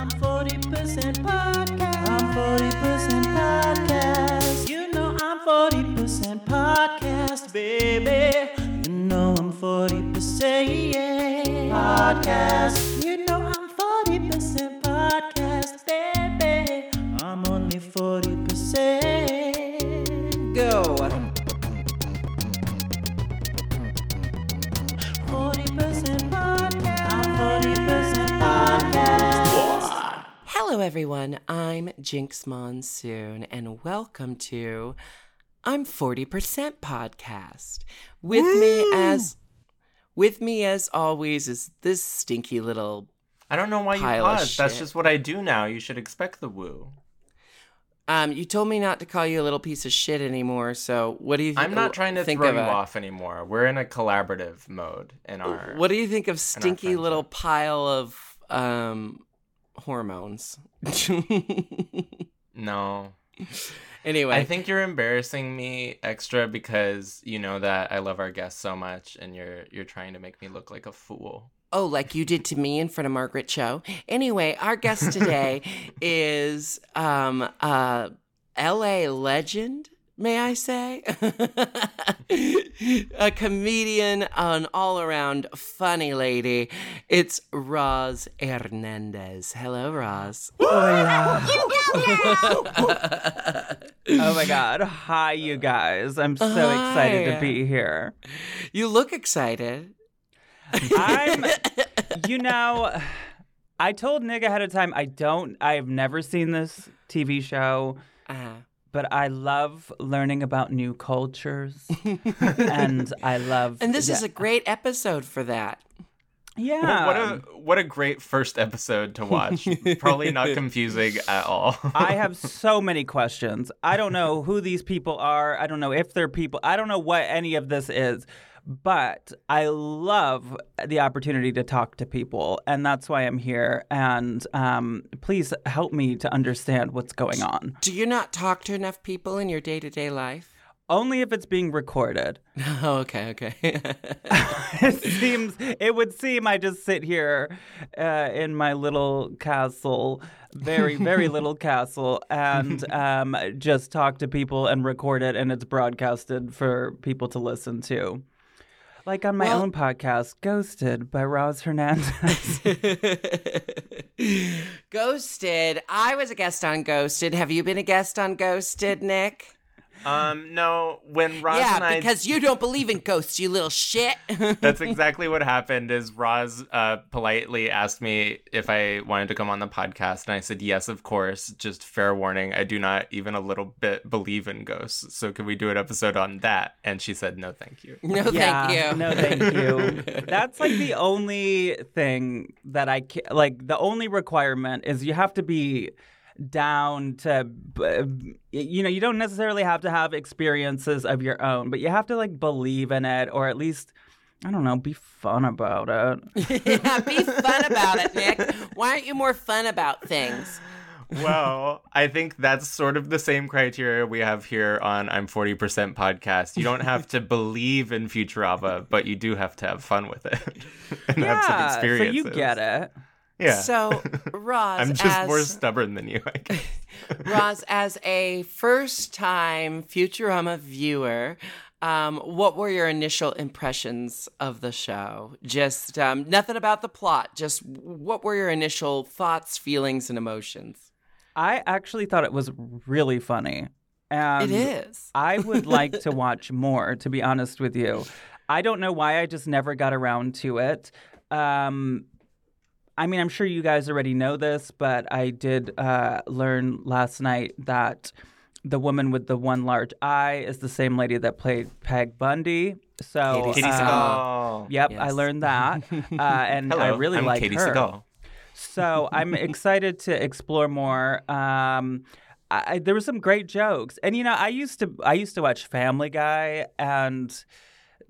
I'm 40% podcast. I'm 40% podcast. You know I'm 40% podcast, baby. You know I'm 40% podcast. You know I'm 40% podcast, baby. I'm only 40%. Go. Hello, everyone. I'm Jinkx Monsoon, and welcome to I'm 40% Podcast. With me as with me as always is this stinky little I don't know why you paused. That's just what I do now. You should expect the woo. um you told me not to call you a little piece of shit anymore, so what do you think I'm not trying to think throw of you a- off anymore. We're in a collaborative mode in our. What do you think of stinky little pile of um hormones? No. anyway, I think you're embarrassing me extra because you know that I love our guests so much, and you're you're trying to make me look like a fool. Oh, like you did to me in front of Margaret Cho. Anyway, our guest today is um uh LA legend, may I say? a comedian, an all-around funny lady. It's Roz Hernandez. Hello, Roz. Oh, oh my god. Hi you guys. I'm so excited to be here. you look excited. I'm you know, I told Nick ahead of time I don't I've never seen this TV show, but I love learning about new cultures. and I love and this is a great episode for that. Yeah. what a what a great first episode to watch. Probably not confusing at all. I have so many questions. I don't know who these people are. I don't know if they're people. I don't know what any of this is. But I love the opportunity to talk to people, and that's why I'm here. And um, please help me to understand what's going on. Do you not talk to enough people in your day-to-day life? Only if it's being recorded. Oh, okay, okay. it seems it would seem I just sit here uh, in my little castle, very very little castle, and um, just talk to people and record it, and it's broadcasted for people to listen to. Like on my Well- own podcast, Ghosted by Roz Hernandez. Ghosted. I was a guest on Ghosted. Have you been a guest on Ghosted, Nick? Um, no, when Roz yeah, and I because you don't believe in ghosts, you little shit. That's exactly what happened. Is Roz uh, politely asked me if I wanted to come on the podcast, and I said yes, of course. Just fair warning, I do not even a little bit believe in ghosts. So can we do an episode on that? And she said no, thank you. no, yeah, thank you. No, thank you. That's like the only thing that I ca- like. The only requirement is you have to be down to, uh, you know, you don't necessarily have to have experiences of your own, but you have to like believe in it or at least, I don't know, be fun about it. yeah, be fun about it, Nick. Why aren't you more fun about things? well, I think that's sort of the same criteria we have here on I'm 40% podcast. You don't have to believe in Futurama, but you do have to have fun with it and have some Yeah, so you get it. Yeah. So, Roz, I'm just as, more stubborn than you, I guess. Roz, as a first-time Futurama viewer, um, what were your initial impressions of the show? Just um, nothing about the plot. Just what were your initial thoughts, feelings, and emotions? I actually thought it was really funny. And it is. I would like to watch more, to be honest with you. I don't know why I just never got around to it. Um, I mean, I'm sure you guys already know this, but I did uh, learn last night that the woman with the one large eye is the same lady that played Peg Bundy. So, Katey Katey um, Sagal. Yep, Yes. I learned that, uh, and Hello, I really I'm like Katey her. Sagal. So I'm excited to explore more. Um, I, I- there were some great jokes, and you know, I used to I used to watch Family Guy, and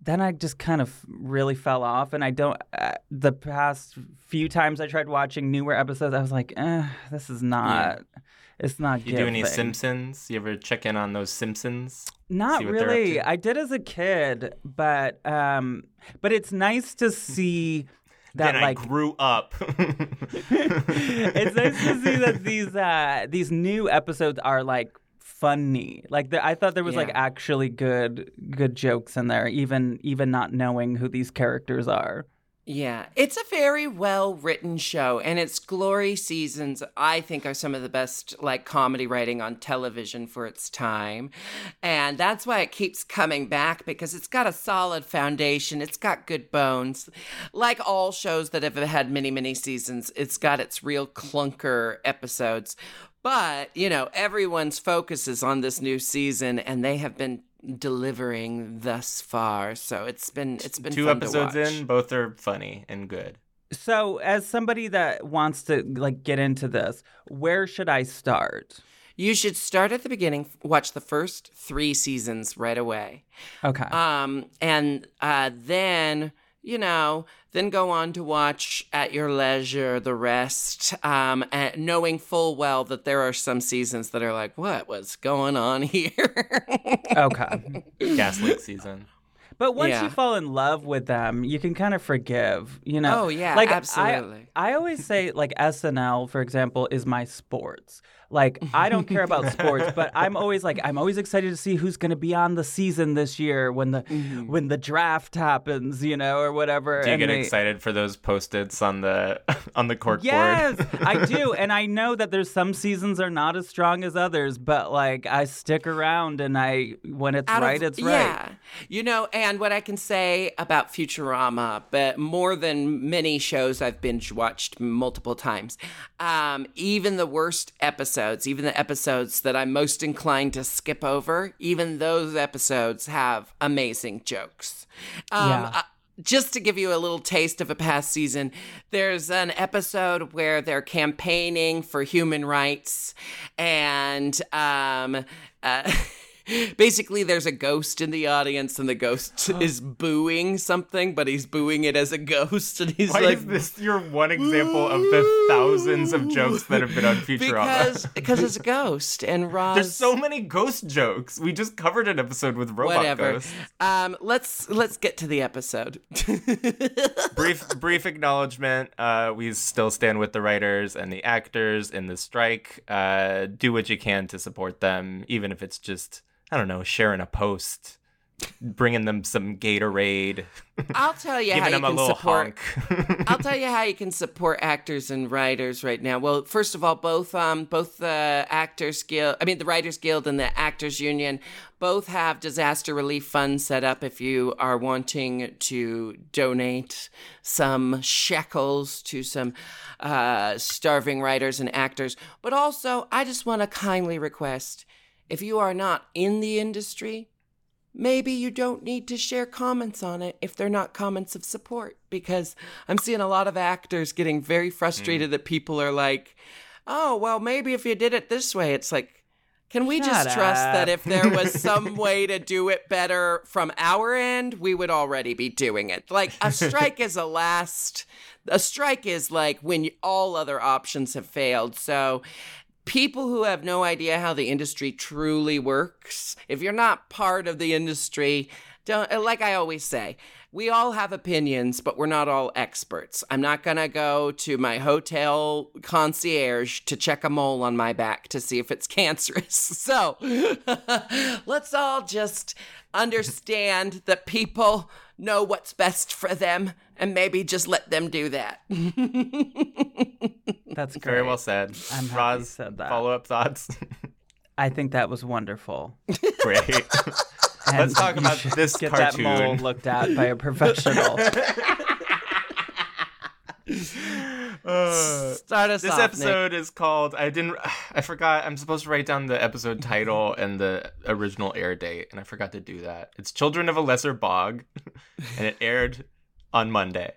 then I just kind of really fell off. And I don't. Uh, the past few times I tried watching newer episodes, I was like, eh, this is not. It's not. Good. You do any. Simpsons? You ever check in on those Simpsons? Not See what they're up really. I did as a kid, but um, but it's nice to see that and like I grew up. it's nice to see that these uh these new episodes are like funny. Like the, I thought there was like actually good good jokes in there, even even not knowing who these characters are. Yeah, it's a very well written show, and its glory seasons, I think, are some of the best like comedy writing on television for its time. And that's why it keeps coming back because it's got a solid foundation, it's got good bones. Like all shows that have had many, many seasons, it's got its real clunker episodes. But, you know, everyone's focus is on this new season, and they have been delivering thus far. So it's been it's been Two fun to episodes watch. in, both are funny and good. So, as somebody that wants to like get into this, where should I start? You should start at the beginning, watch the first three seasons right away. Okay. Um, and uh, then, you know, then go on to watch at your leisure the rest, um, and knowing full well that there are some seasons that are like, what was going on here? okay. Gaslight season. But once Yeah. you fall in love with them, you can kind of forgive, you know. Oh, yeah, like, I- absolutely. I, always say like SNL, for example, is my sports. Like I don't care about sports, but I'm always like I'm always excited to see who's going to be on the season this year when the Mm-hmm. when the draft happens, you know, or whatever. Do you and get they- excited for those post-its on the on the cork Yes, board? I do, and I know that there's some seasons are not as strong as others, but like I stick around, and I when it's out right, of- it's right. Yeah. You know, and what I can say about Futurama, but more than many shows I've binge watched multiple times, um, even the worst episodes, even the episodes that I'm most inclined to skip over, even those episodes have amazing jokes. Um, Yeah. uh, just to give you a little taste of a past season, there's an episode where they're campaigning for human rights, and um, uh, basically there's a ghost in the audience, and the ghost is booing something, but he's booing it as a ghost, and he's Why like, is this your one example of the thousands of jokes that have been on Futurama? because because it's a ghost, and Roz. There's so many ghost jokes. We just covered an episode with robot Whatever. ghosts. Um, let's let's get to the episode. brief brief acknowledgement uh, we still stand with the writers and the actors in the strike uh, do what you can to support them even if it's just i don't know sharing a post bringing them some gatorade I'll tell you how you can support. I'll tell you how you can support actors and writers right now. Well, first of all, both um both the Actors Guild, I mean the Writers Guild and the Actors Union, both have disaster relief funds set up if you are wanting to donate some shekels to some uh, starving writers and actors. But also, I just want to kindly request if you are not in the industry, maybe you don't need to share comments on it if they're not comments of support because i'm seeing a lot of actors getting very frustrated mm. that people are like oh well maybe if you did it this way it's like can we just Shut trust that if there was some way to do it better from our end we would already be doing it? Like a strike is a last a strike is like when all other options have failed. So people who have no idea how the industry truly works, if you're not part of the industry, don't uh, like I always say, we all have opinions, but we're not all experts. I'm not going to go to my hotel concierge to check a mole on my back to see if it's cancerous. So, let's all just understand that people know what's best for them and maybe just let them do that. That's great. very well said I'm happy you Roz, said that. follow-up thoughts I think that was wonderful. great And Let's talk you about this get that mole cartoon. looked at by a professional. Uh, Start us this off, Nick. episode is called i didn't i forgot i'm supposed to write down the episode title and the original air date and i forgot to do that it's children of a lesser bog and it aired on monday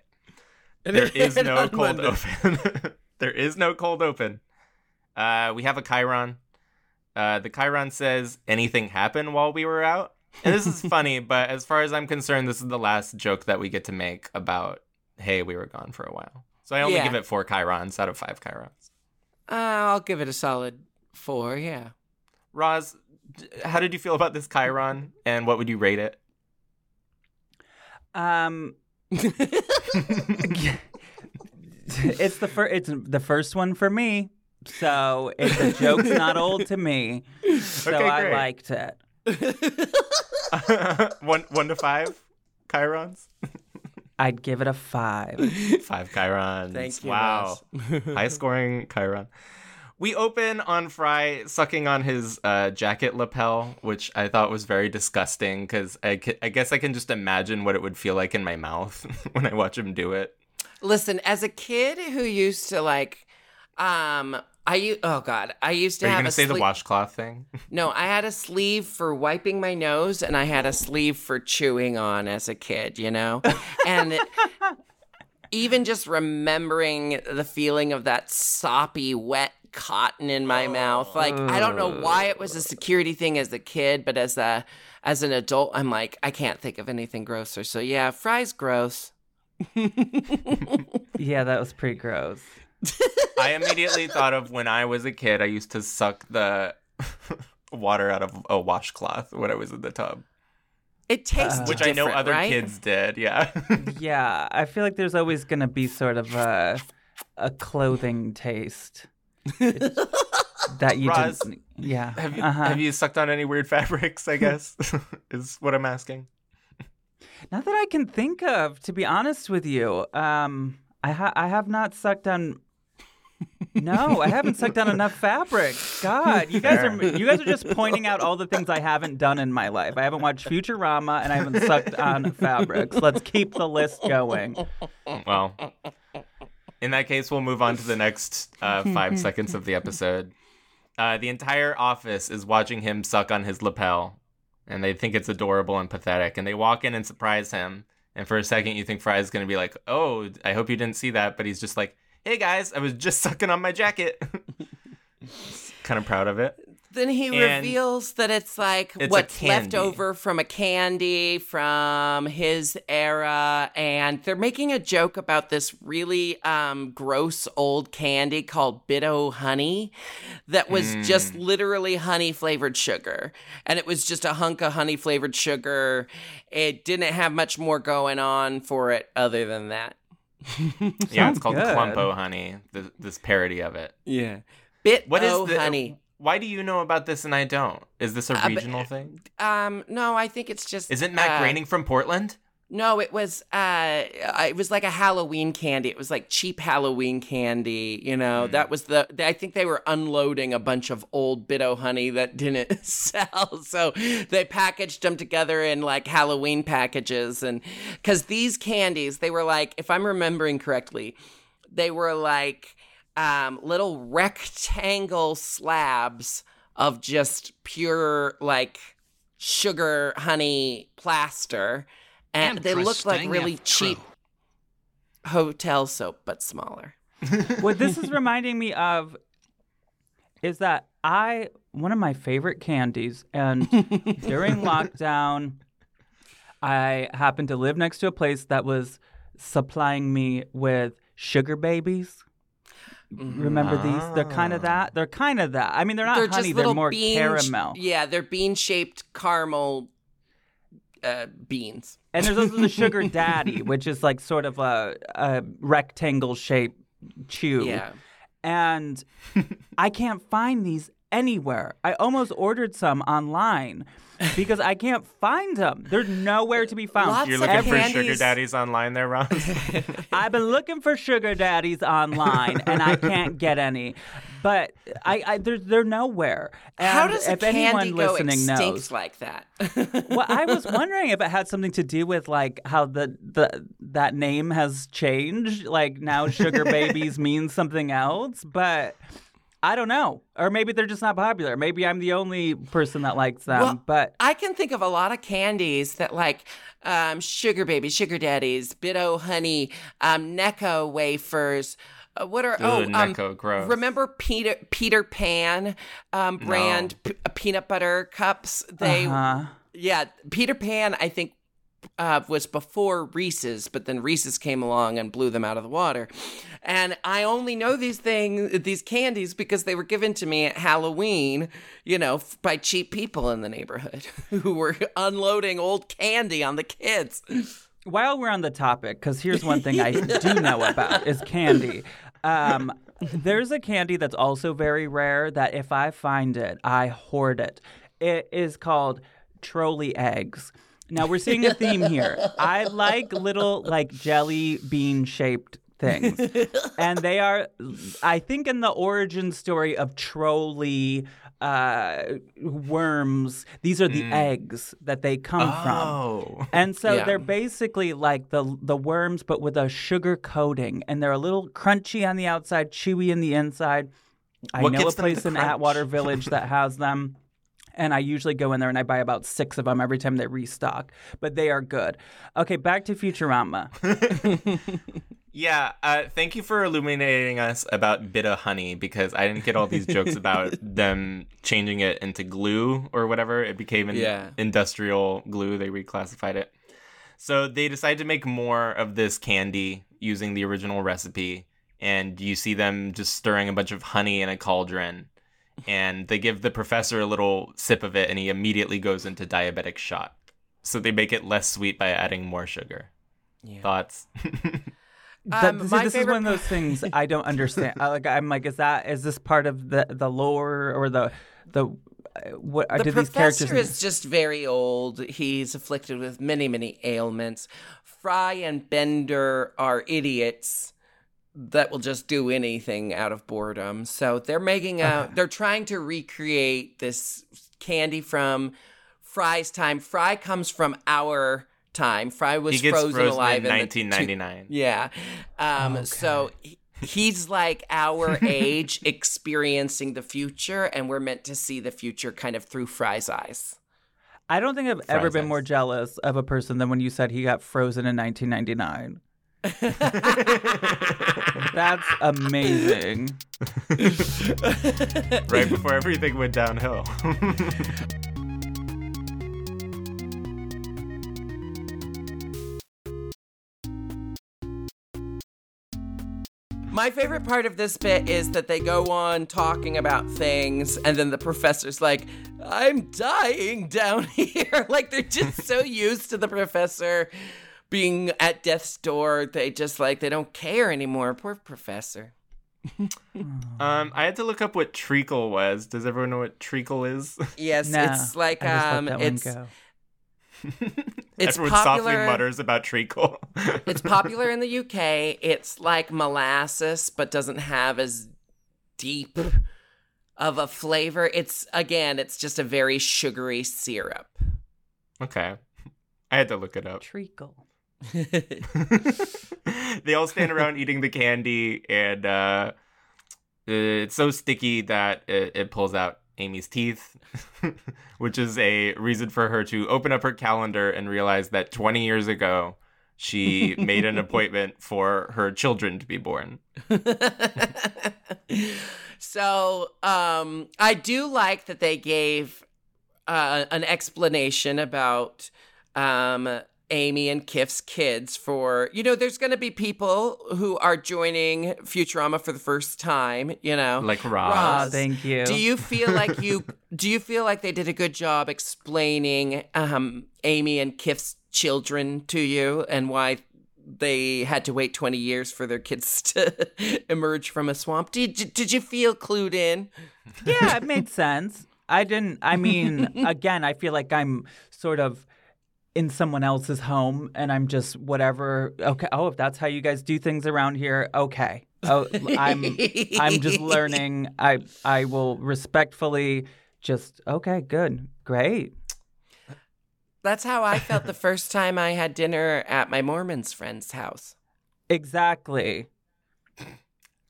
there is no cold Monday. open there is no cold open uh we have a chiron uh the chiron says anything happened while we were out and this is funny but as far as i'm concerned this is the last joke that we get to make about hey we were gone for a while so i only Yeah. give it four chirons out of five chirons Uh, I'll give it a solid four. Yeah. Roz, how did you feel about this Chiron and what would you rate it? um, it's the first. It's the first one for me. So it, the joke's not old to me. So Okay, I liked it. one one to five chirons. I'd give it a five. Five chirons. Thank you, Wow. High scoring chiron. We open on Fry sucking on his uh, jacket lapel, which I thought was very disgusting because I, I guess I can just imagine what it would feel like in my mouth when I watch him do it. Listen, as a kid who used to like, um, I oh god, I used to Are you going to a say the washcloth thing? No, I had a sleeve for wiping my nose, and I had a sleeve for chewing on as a kid. You know, and even just remembering the feeling of that soppy, wet cotton in my mouth, like I don't know why it was a security thing as a kid, but as a as an adult, I'm like I can't think of anything grosser. So yeah, Fry's gross. Yeah, that was pretty gross. I immediately thought of when I was a kid, I used to suck the water out of a washcloth when I was in the tub, It tastes Uh, which I know other right? kids did. Yeah. Yeah, I feel like there's always gonna be sort of a a clothing taste that you Roz, didn't. Yeah. have you uh-huh. have you sucked on any weird fabrics? I guess is what I'm asking. Not that I can think of, to be honest with you. Um, I ha- I have not sucked on. No, I haven't sucked on enough fabric. God, you guys are you guys are just pointing out all the things I haven't done in my life. I haven't watched Futurama and I haven't sucked on fabrics. Let's keep the list going. Well, in that case, we'll move on to the next uh, five seconds of the episode. Uh, the entire office is watching him suck on his lapel, and they think it's adorable and pathetic. And they walk in and surprise him. And for a second, you think Fry's going to be like, "Oh, I hope you didn't see that," but he's just like, "Hey guys, I was just sucking on my jacket." kind of proud of it. Then he And reveals that it's like it's what's left over from a candy from his era. And they're making a joke about this really um, gross old candy called Bit-O-Honey that was Mm. just literally honey flavored sugar. And it was just a hunk of honey flavored sugar. It didn't have much more going on for it other than that. Yeah, it's called good. Clumpo Honey. Th- this parody of it. Yeah. Bit What is the honey. Why do you know about this and I don't? Is this a Uh, but- regional thing? Um, no, I think it's just. Isn't Matt uh, Groening from Portland? No, it was uh it was like a Halloween candy. It was like cheap Halloween candy, you know. That was the I think they were unloading a bunch of old Bit-O-Honey that didn't sell. So they packaged them together in like Halloween packages and cuz these candies, they were like if I'm remembering correctly, they were like um little rectangle slabs of just pure like sugar honey plaster. And they looked like really cheap. Hotel soap but smaller. What this is reminding me of is that I one of my favorite candies, and during lockdown, I happened to live next to a place that was supplying me with sugar babies. Remember these? They're kind of that. They're kind of that. I mean, they're not they're honey. They're more bean caramel. yeah they're bean shaped caramel uh, beans And there's also the sugar daddy, which is like sort of a, a rectangle shaped chew. yeah and I can't find these anywhere. I almost ordered some online because I can't find them. They're nowhere to be found. Lots You're of looking for sugar daddies online there, Ron? I've been looking for sugar daddies online and I can't get any. But I, I they're, they're nowhere. And how does a if anyone candy go listening extinct knows, like that well, I was wondering if it had something to do with like how the, the that name has changed. Like now, sugar babies means something else, but I don't know. Or maybe they're just not popular. Maybe I'm the only person that likes them. Well, but I can think of a lot of candies that like um, sugar babies, sugar daddies, Bit-O-Honey, um, Necco wafers. Uh, what are oh Ooh, um, Necco, gross. remember Peter Peter Pan um, brand p- peanut butter cups? They uh-huh. yeah Peter Pan I think uh, was before Reese's, but then Reese's came along and blew them out of the water. And I only know these things, these candies, because they were given to me at Halloween, you know, f- by cheap people in the neighborhood who were unloading old candy on the kids. while we're on the topic, because here's one thing I do know about is candy. Um, there's a candy that's also very rare that if I find it, I hoard it. It is called Trolli eggs. Now we're seeing a theme here. I like little like jelly bean shaped things. and they are I think in the origin story of Trolli uh, worms, these are the eggs that they come from. Oh. And so Yeah. they're basically like the the worms, but with a sugar coating, and they're a little crunchy on the outside, chewy in the inside. I What know a gives them the place in? Atwater Village that has them, and I usually go in there and I buy about six of them every time they restock. But they are good. Okay, back to Futurama. Yeah, uh, thank you for illuminating us about Bit-O-Honey because I didn't get all these jokes about them changing it into glue or whatever. It became an Yeah. industrial glue. They reclassified it. So they decided to make more of this candy using the original recipe. And you see them just stirring a bunch of honey in a cauldron. And they give the professor a little sip of it, and he immediately goes into diabetic shock. So they make it less sweet by adding more sugar. Thoughts? That- Um, see, my this is one of those things I don't understand. I, like I'm like, is that is this part of the the lore or the the uh, what The did these characters? professor is just very old. He's afflicted with many, many ailments. Fry and Bender are idiots that will just do anything out of boredom. So they're making a. They're trying to recreate this candy from Fry's time. Fry comes from our time. Fry was frozen, frozen, alive in in the two- 1999. yeah. Um, So he- he's like our age experiencing the future, and we're meant to see the future kind of through Fry's eyes. I don't think I've ever been eyes. more jealous of a person than when you said he got frozen in 1999. That's amazing. right before everything went downhill. My favorite part of this bit is that they go on talking about things, and then the professor's like, I'm dying down here. like, they're just so used to the professor being at death's door. They just like, they don't care anymore. Poor professor. um, I had to look up what treacle was. Does everyone know what treacle is? Yes, No, it's like, I just let um, it's. go. It's Everyone softly mutters about treacle. It's popular in the UK. It's like molasses, but doesn't have as deep of a flavor. It's again, it's just a very sugary syrup. okay. I had to look it up. Treacle. they all stand around eating the candy, and uh, it's so sticky that it, it pulls out Amy's teeth, which is a reason for her to open up her calendar and realize that 20 years ago, she made an appointment for her children to be born. so, um, I do like that they gave uh, an explanation about um, Amy and Kif's kids for, you know, there's going to be people who are joining Futurama for the first time, you know. Like Roz. Roz. Thank you. Do you feel like you do you feel like they did a good job explaining um, Amy and Kif's children to you and why they had to wait 20 years for their kids to emerge from a swamp? Did did you feel clued in? yeah, it made sense. I didn't. I mean, again, I feel like I'm sort of in someone else's home, and I'm just whatever. Okay. Oh, if that's how you guys do things around here, okay. Oh, I'm. I'm just learning. I. I will respectfully just. Okay. Good. Great. That's how I felt the first time I had dinner at my Mormon's friend's house. Exactly.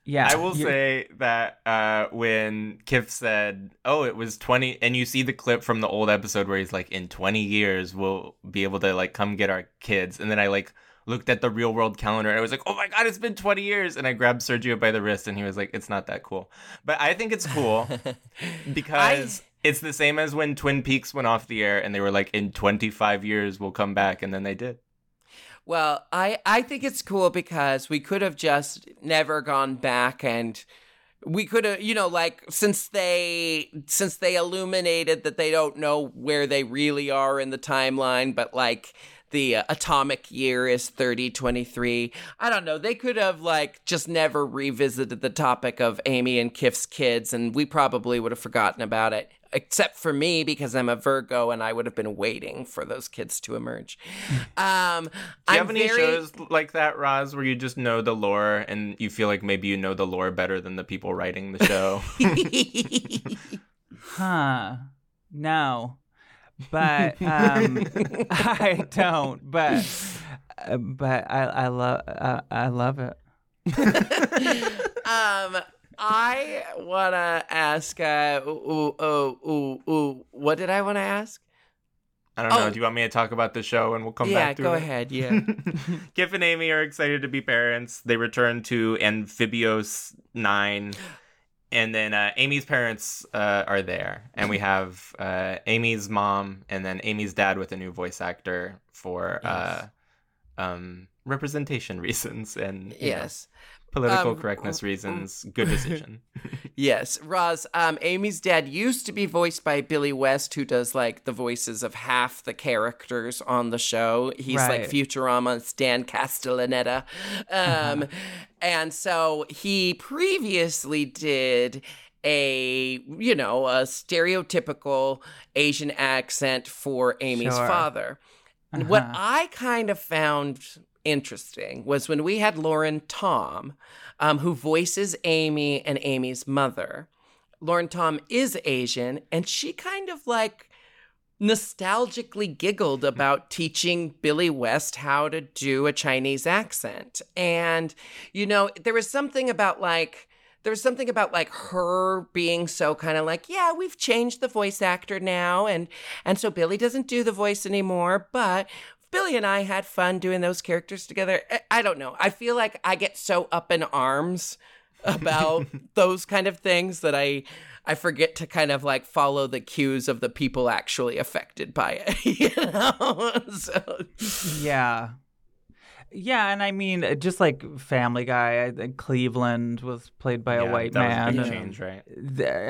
Yeah. I will you- say that uh, when Kif said, "Oh, it was 20," and you see the clip from the old episode where he's like, "In 20 years, we'll be able to like come get our kids," and then I like looked at the real world calendar and I was like, "Oh my god, it's been 20 years!" And I grabbed Sergio by the wrist, and he was like, "It's not that cool," but I think it's cool because. It's the same as when Twin Peaks went off the air and they were like, in 25 years, we'll come back. And then they did. Well, I I think it's cool because we could have just never gone back and we could have, you know, like since they since they illuminated that they don't know where they really are in the timeline, but like the uh, atomic year is 3023. I don't know. They could have like just never revisited the topic of Amy and Kif's kids and we probably would have forgotten about it except for me because I'm a Virgo and I would have been waiting for those kids to emerge. Um, Do you I'm have any very- shows like that, Roz, where you just know the lore and you feel like maybe you know the lore better than the people writing the show? Huh. No. But um, I don't. But uh, but I I love uh, I love it. um, I wanna ask. Uh, ooh, ooh, ooh, ooh, ooh. What did I want to ask? I don't know. Oh. Do you want me to talk about the show and we'll come yeah, back to it go ahead. Yeah. Kif and Amy are excited to be parents. They return to Amphibios 9. And then uh, Amy's parents uh, are there. And we have uh, Amy's mom and then Amy's dad with a new voice actor for uh, um, representation reasons and you know, yes. Political Um, correctness reasons. Good decision. Yes, Roz. Um, Amy's dad used to be voiced by Billy West, who does like the voices of half the characters on the show. He's like Futurama's Dan Castellaneta, um, and so he previously did a you know a stereotypical Asian accent for Amy's Sure. father. What Uh-huh. I kind of found interesting was when we had Lauren Tom, um, who voices Amy and Amy's mother. Lauren Tom is Asian, and she kind of like nostalgically giggled about teaching Billy West how to do a Chinese accent. And, you know, there was something about like, there was something about like her being so kind of like, yeah, we've changed the voice actor now, and and so Billy doesn't do the voice anymore, but Billy and I had fun doing those characters together. I, I don't know. I feel like I get so up in arms about those kind of things that I I forget to kind of like follow the cues of the people actually affected by it. You know? so, Yeah. Yeah, and I mean, uh, just like Family Guy, I Cleveland was played by Yeah, a white that man, was a big and- change, right?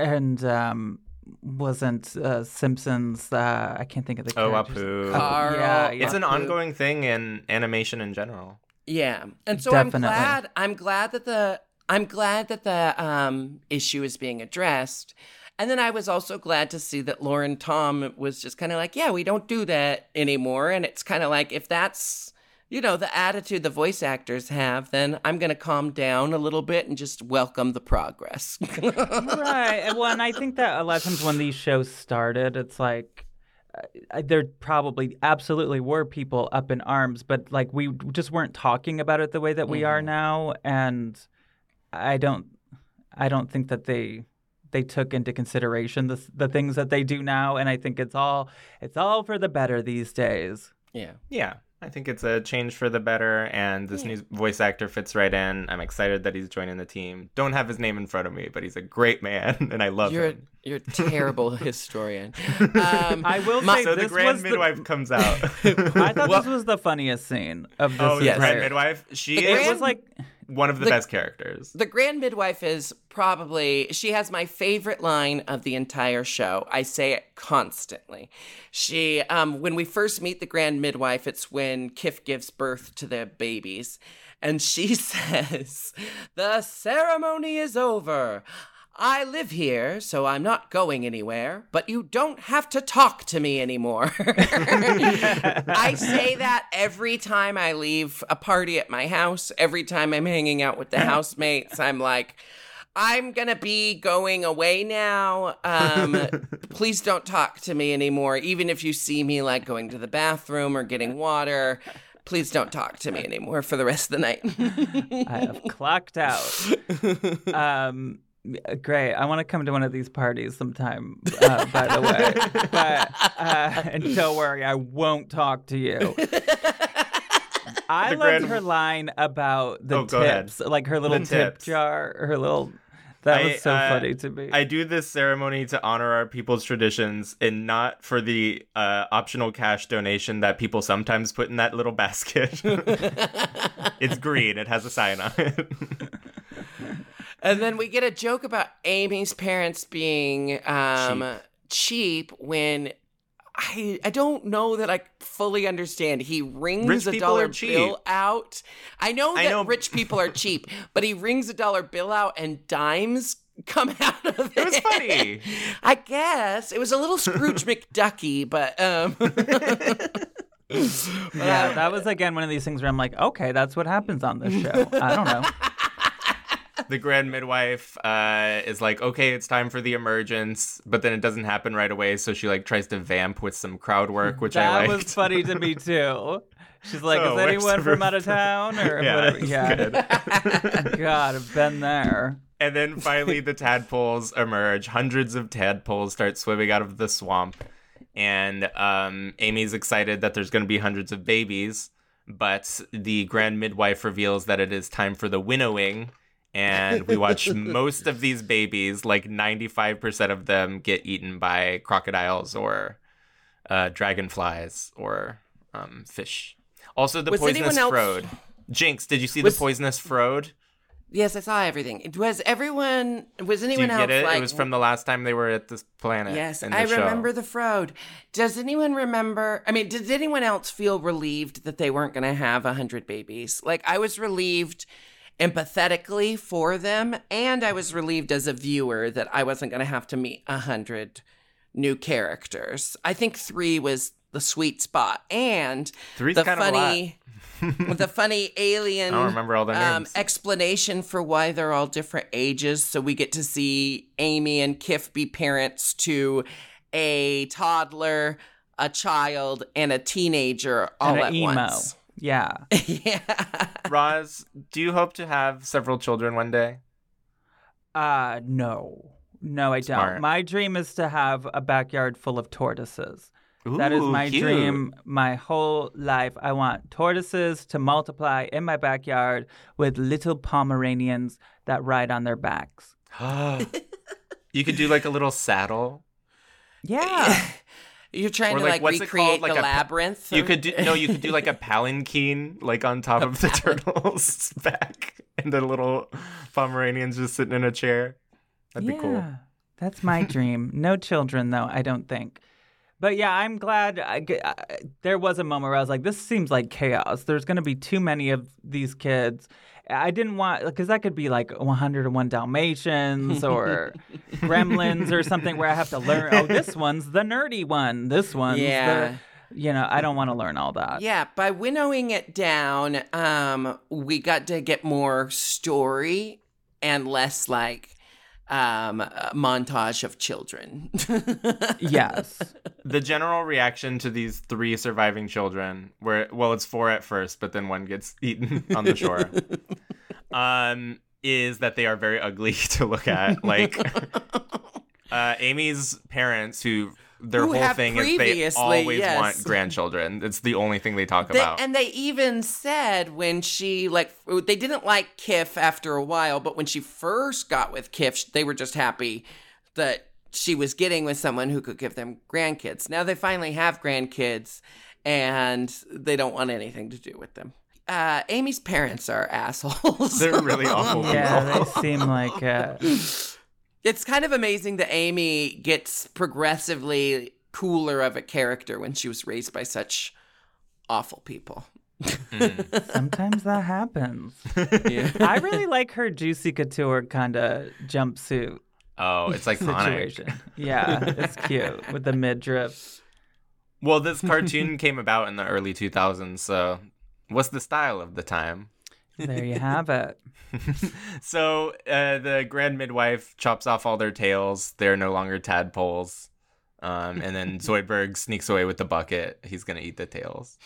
and um, wasn't uh, Simpsons. Uh, I can't think of the Oh, characters. Apu. Carl, yeah, yeah. It's an Apu. ongoing thing in animation in general. Yeah. And so Definitely. I'm glad I'm glad that the I'm glad that the um issue is being addressed. And then I was also glad to see that Lauren Tom was just kind of like, yeah, we don't do that anymore and it's kind of like if that's you know, the attitude the voice actors have, then I'm going to calm down a little bit and just welcome the progress. right. Well, and I think that a lot of times when these shows started, it's like uh, there probably absolutely were people up in arms, but like we just weren't talking about it the way that we are now, and I don't, I don't think that they they took into consideration the the things that they do now, and I think it's all it's all for the better these days. yeah. Yeah, I think it's a change for the better, and this new voice actor fits right in. I'm excited that he's joining the team. Don't have his name in front of me, but he's a great man, and I love You're him. you're a terrible historian. Um, I will my- say So the this grand was the- midwife comes out. I thought Well- this was the funniest scene of this. oh, the Yes. grand entire- midwife. She The is It was like one of the, the- best characters. The Grand Midwife is probably, she has my favorite line of the entire show. I say it constantly. She, um, when we first meet the Grand Midwife, it's when Kif gives birth to the babies. And she says, The ceremony is over. I live here, so I'm not going anywhere, but you don't have to talk to me anymore. I say that every time I leave a party at my house, every time I'm hanging out with the housemates, I'm like, I'm gonna be going away now. Um, please don't talk to me anymore. Even if you see me like going to the bathroom or getting water, please don't talk to me anymore for the rest of the night. I have clocked out. Um, great. I want to come to one of these parties sometime. Uh, by the way, but uh, and don't worry, I won't talk to you. I The loved grand- her line about the Oh, tips, like her little The tip tips. jar, her little. That I, was so uh, funny to me. I do this ceremony to honor our people's traditions and not for the uh, optional cash donation that people sometimes put in that little basket. it's green, it has a sign on it. And then we get a joke about Amy's parents being um, cheap. when I I don't know that I fully understand. He rings Rich a dollar bill out. I know I that know- rich people are cheap, but he rings a dollar bill out and dimes come out of it. It was funny. I guess it was a little Scrooge McDucky, but um. Yeah, that was again one of these things where I'm like, okay, that's what happens on this show. I don't know. The grand midwife uh, is like, okay, it's time for the emergence, but then it doesn't happen right away. So she like tries to vamp with some crowd work, which I that was funny to me too. She's like, So, is anyone from out of town or Yeah, whatever? Yeah. good. God, I've been there. And then finally, the tadpoles emerge. Hundreds of tadpoles start swimming out of the swamp. And um, Amy's excited that there's going to be hundreds of babies. But the grand midwife reveals that it is time for the winnowing. And we watch most of these babies, like 95% of them, get eaten by crocodiles or uh, dragonflies or um, fish. Also, the Was poisonous else- frode. Jinkx, did you see Was- the poisonous frode? yes, I saw everything. Was everyone? Was Do you anyone else get it? like? it was from the last time they were at this planet. Yes, in the I show. remember the Frode. Does anyone remember? I mean, did anyone else feel relieved that they weren't going to have a hundred babies? Like I was relieved empathetically for them, and I was relieved as a viewer that I wasn't going to have to meet a hundred new characters. I think three was the sweet spot, and Three's the kind of a funny, the funny alien. I don't remember all their um, explanation for why they're all different ages. So we get to see Amy and Kif be parents to a toddler, a child, and a teenager all and at emo. once. Yeah. yeah. Roz, do you hope to have several children one day? Uh no. No, I don't. My dream is to have a backyard full of tortoises. that is my cute. dream my whole life. I want tortoises to multiply in my backyard with little Pomeranians that ride on their backs. you could do like a little saddle. Yeah. You're trying Or, to like, like, recreate? Like the a pa- labyrinth. You or- could do no, you could do like a palanquin like on top of the turtle's back, and the little Pomeranians just sitting in a chair. That'd be cool. That's my dream. No children, though, I don't think. But yeah, I'm glad. I, g- I- there was a moment where I was like, this seems like chaos. There's going to be too many of these kids. I didn't want, because that could be like 101 Dalmatians or Gremlins or something where I have to learn, oh, this one's the nerdy one. This one's Yeah. the, you know, I don't want to learn all that. Yeah, by winnowing it down, um, we got to get more story and less like um, montage of children. Yes. The general reaction to these three surviving children, where well, it's four at first, but then one gets eaten on the shore, um, is that they are very ugly to look at. Like uh, Amy's parents, who their Who whole thing is they always yes. want grandchildren. It's the only thing they talk They, about. and they even said when she like they didn't like Kif after a while, but when she first got with Kif, they were just happy that she was getting with someone who could give them grandkids. Now they finally have grandkids, and they don't want anything to do with them. Uh, Amy's parents are assholes. They're really awful. yeah, they seem like. Uh, It's kind of amazing that Amy gets progressively cooler of a character when she was raised by such awful people. Hmm. sometimes that happens. Yeah. I really like her Juicy Couture kind of jumpsuit Oh, it's like situation. Yeah, it's cute with the midriff. Well, this cartoon came about in the early 2000s, so what's the style of the time? There you have it. so uh, the grand midwife chops off all their tails. They're no longer tadpoles. Um, and then Zoidberg sneaks away with the bucket. He's gonna eat the tails.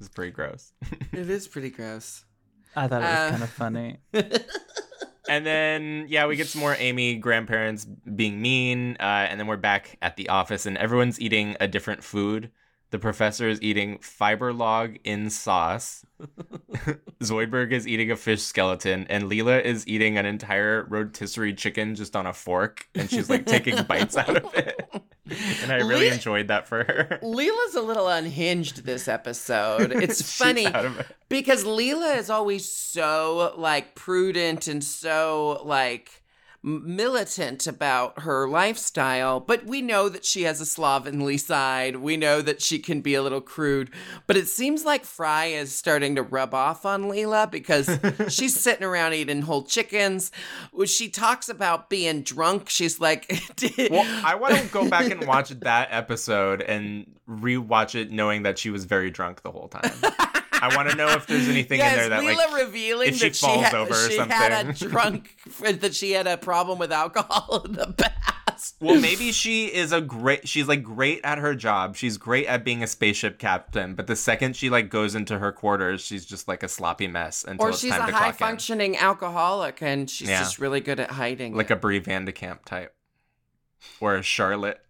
It's pretty gross. It is pretty gross. I thought it was Uh. kind of funny. and then yeah, we get some more Amy grandparents being mean, uh, and then we're back at the office, and everyone's eating a different food. The professor is eating fiber log in sauce. Zoidberg is eating a fish skeleton, and Leela is eating an entire rotisserie chicken just on a fork, and she's like taking bites out of it. And I really Leela- enjoyed that for her. Leela's a little unhinged this episode. It's funny it. because Leela is always so like prudent and so like m- militant about her lifestyle, but we know that she has a slovenly side. We know that she can be a little crude, but it seems like Fry is starting to rub off on Leela because she's sitting around eating whole chickens. When she talks about being drunk, she's like, Well, I want to go back and watch that episode and rewatch it knowing that she was very drunk the whole time. I want to know if there's anything yes, in there that Leela like revealing if she that she, falls had, over or she had a drunk that she had a problem with alcohol in the past. Well, maybe she is a great. She's like great at her job. She's great at being a spaceship captain. But the second she like goes into her quarters, she's just like a sloppy mess until or it's she's a to high functioning alcoholic and she's Yeah. just really good at hiding. Like it. a Bree Van de Kamp type, or a Charlotte.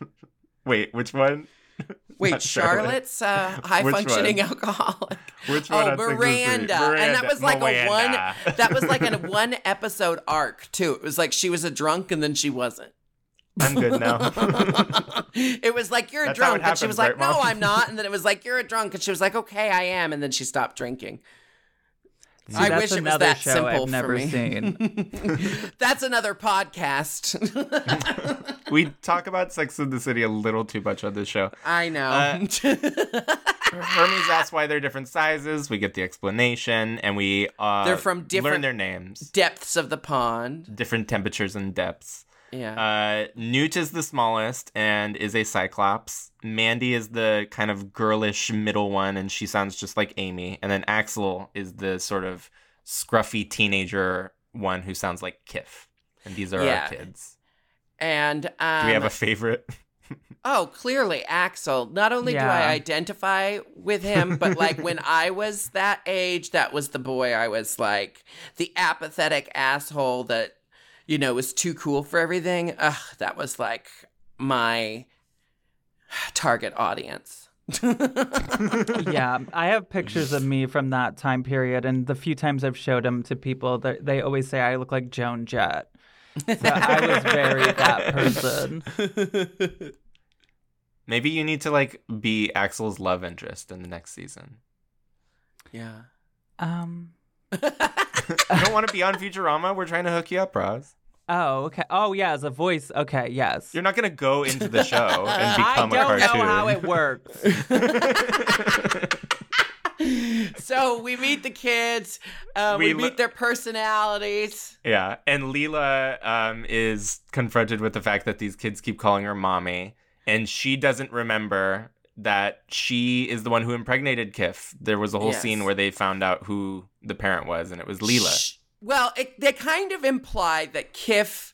Wait, which one? Wait. Charlotte's uh, high Which functioning one? alcoholic. Which one? Oh, on Sex and the City? Miranda. and that was like a one. That was like a one episode arc too. It was like she was a drunk and then she wasn't. I'm good now. it was like you're a That's how drunk, it and she was like, right, "No, I'm not." And then it was like, "You're a drunk," and she was like, "Okay, I am." And then she stopped drinking. See, I that's wish it was that show simple I've for never me. seen. That's another podcast. We talk about Sex in the City a little too much on this show. I know. Uh, Hermes asks why they're different sizes. We get the explanation, and we uh, They're from different learn their names, Depths of the pond. different temperatures and depths. Yeah. Uh, Newt is the smallest and is a Cyclops. Mandy is the kind of girlish middle one, and she sounds just like Amy. And then Axel is the sort of scruffy teenager one who sounds like Kif. And these are Yeah. our kids. And um, Do we have a favorite? Oh, clearly Axel. Not only do I identify with him, but like when I was that age, that was the boy I was like the apathetic asshole that you know was too cool for everything. Ugh, that was like my target audience. yeah, I have pictures of me from that time period, and the few times I've showed them to people, they they always say I look like Joan Jett. So I was very that person. Maybe you need to like be Axel's love interest in the next season. Yeah. Um. You don't want to be on Futurama? We're trying to hook you up, Roz. Oh, okay. Oh, yeah, as a voice. Okay, yes. You're not gonna go into the show and become a cartoon. I become don't a know how it works. So we meet the kids. Uh, we, We meet their personalities. Yeah, and Leela um, is confronted with the fact that these kids keep calling her mommy, and she doesn't remember that she is the one who impregnated Kif. There was a whole Yes. scene where they found out who the parent was, and it was Leela. Well, it, they kind of imply that Kif.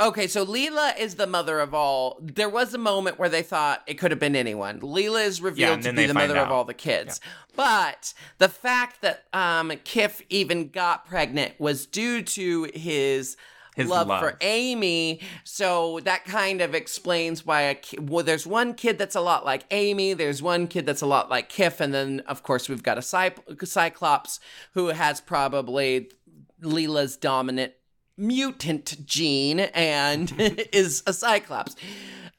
Okay, so Leela is the mother of all. There was a moment where they thought it could have been anyone. Leela is revealed and to be the mother of all the kids. But the fact that um, Kif even got pregnant was due to his. His love, love. for Amy, so that kind of explains why a ki- well, there's one kid that's a lot like Amy, there's one kid that's a lot like Kif, and then of course we've got a Cy- Cyclops who has probably Leela's dominant mutant gene and is a Cyclops.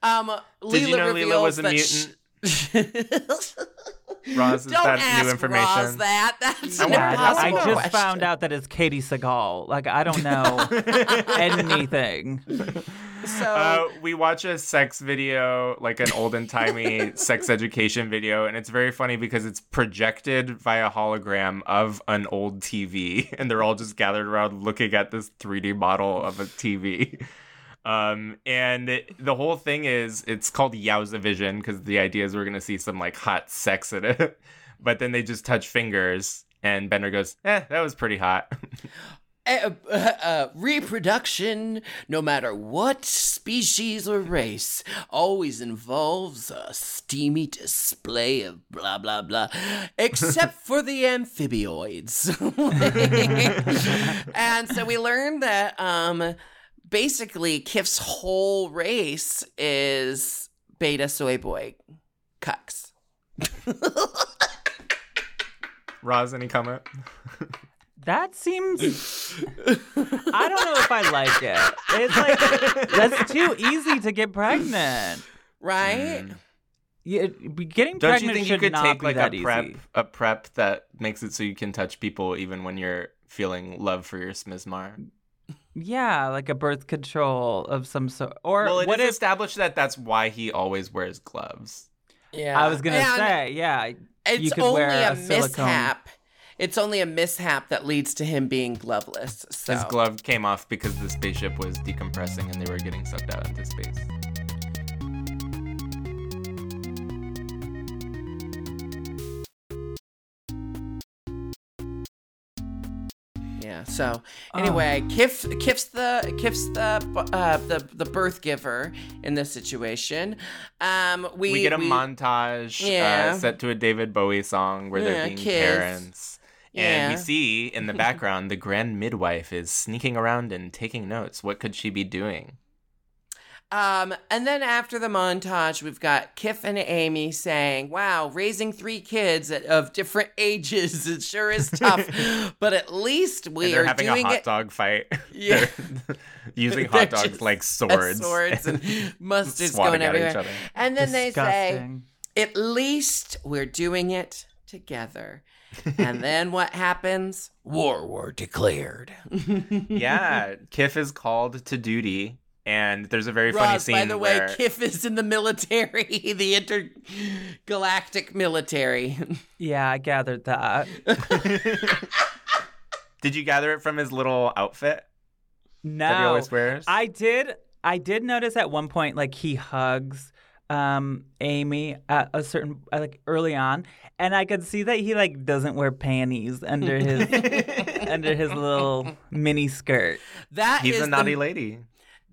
Um, Did you Leela know Leela was a mutant? sh- Roz, is Don't that ask new information? Roz that. That's an Yeah, I just question. found out that it's Katey Sagal. Like, I don't know anything. So Uh, we watch a sex video, like an olden timey sex education video, and it's very funny because it's projected via hologram of an old TV, and they're all just gathered around looking at this 3D model of a TV. Um, and it- the whole thing is it's called Yowza Vision because the idea is we're gonna see some like hot sex in it, but then they just touch fingers, and Bender goes, "Eh, that was pretty hot." uh, uh, uh, reproduction, no matter what species or race, always involves a steamy display of blah blah blah, except for the amphibioids. and so we learned that um, basically Kif's whole race is beta soy boy cucks. Roz, any comment? That seems. I don't know if I like it. It's like that's too easy to get pregnant. Right? Mm. Yeah, getting Don't pregnant you think you could not take be like that a prep easy. a prep that makes it so you can touch people even when you're feeling love for your smizmar? Yeah, like a birth control of some sort. Or Well, it what is if established that that's why he always wears gloves. Yeah. I was gonna And say, yeah, it's you could only wear a, a silicone- mishap. It's only a mishap that leads to him being gloveless. So His glove came off because the spaceship was decompressing and they were getting sucked out into space. So anyway, Kif Kif's the Kif's the uh, the the birth giver in this situation. Um, we We, get a montage Yeah. uh, set to a David Bowie song where Yeah, they're being kids. parents. And Yeah. we see in the background the grand midwife is sneaking around and taking notes. What could she be doing? Um, and then after the montage, we've got Kif and Amy saying, "Wow, raising three kids at, of different ages it sure is tough, but at least we and they're having doing a hot it." dog fight. Yeah. They're using They're hot dogs like swords. swords and mustard's swatting going at each everywhere. other. And then they say, "At least we're doing it together." and then what happens? War war declared. yeah, Kif is called to duty, and there's a very funny scene by the way, where Kif is in the military, the intergalactic military. Yeah, I gathered that. did you gather it from his little outfit that he always wears? I did. I did notice at one point, like he hugs um Amy at a certain like early on, and I could see that he like doesn't wear panties under his under his little mini skirt. That He's is a the- naughty lady.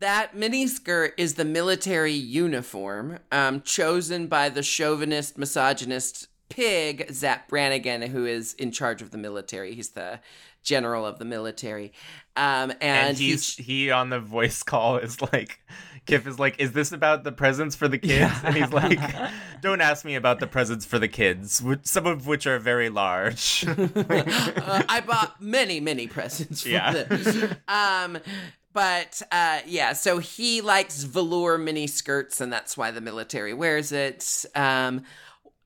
That miniskirt is the military uniform um, chosen by the chauvinist, misogynist pig, Zap Brannigan, who is in charge of the military. He's the general of the military. Um, and And, he he's he on the voice call is like Kif is like, is this about the presents for the kids? And he's like, don't ask me about the presents for the kids, which, some of which are very large. uh, I bought many, many presents for Yeah. this. Um, but uh, yeah, so he likes velour mini skirts, and that's why the military wears it. Um,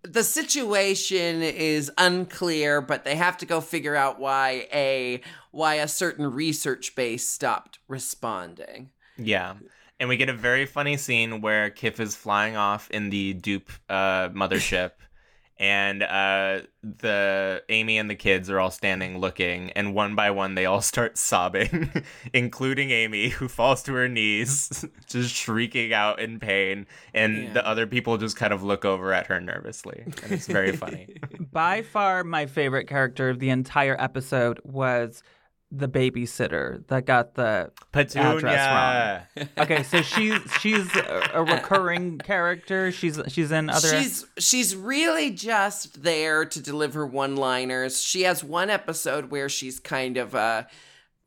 the situation is unclear, but they have to go figure out why a why a certain research base stopped responding. Yeah. And we get a very funny scene where Kif is flying off in the dupe uh, mothership, and uh, the Amy and the kids are all standing looking, and one by one they all start sobbing, including Amy, who falls to her knees, just shrieking out in pain, and Yeah. the other people just kind of look over at her nervously, and it's very funny. By far, my favorite character of the entire episode was the babysitter that got the Petunia. Address wrong. Okay, so she's she's a, a recurring character. She's she's in other. She's she's really just there to deliver one-liners. She has one episode where she's kind of uh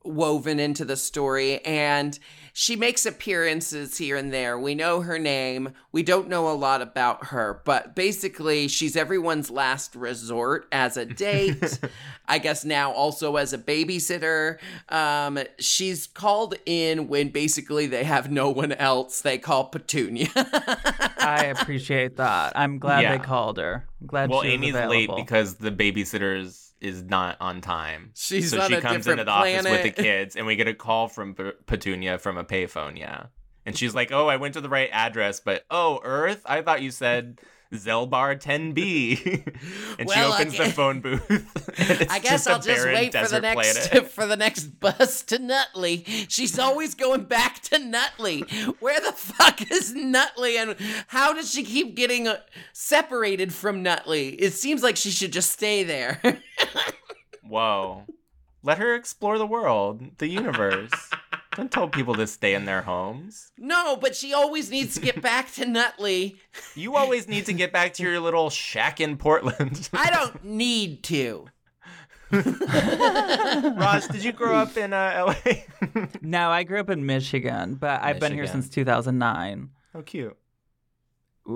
woven into the story and she makes appearances here and there. We know her name. We don't know a lot about her, but basically she's everyone's last resort as a date. I guess now also as a babysitter. Um she's called in when basically they have no one else. They call Petunia. I appreciate that. I'm glad Yeah. they called her. I'm glad Well, she was Amy's available. late because the babysitter is, not on time. She's so on she comes into the office with the kids, and we get a call from P- Petunia from a payphone. Yeah, and she's like, "Oh, I went to the right address, but oh, Earth, I thought you said." Zelbar 10B, and Well, she opens I the phone booth. I guess just I'll just wait for the next planet. for the next bus to Nutley. She's always going back to Nutley. Where the fuck is Nutley, and how does she keep getting uh, separated from Nutley? It seems like she should just stay there. Whoa, let her explore the world, the universe. Don't tell people to stay in their homes. no, but she always needs to get back to Nutley. You always need to get back to your little shack in Portland. I don't need to. Roz, did you grow up in uh, LA? no, I grew up in Michigan, but I've been here since 2009, oh, cute.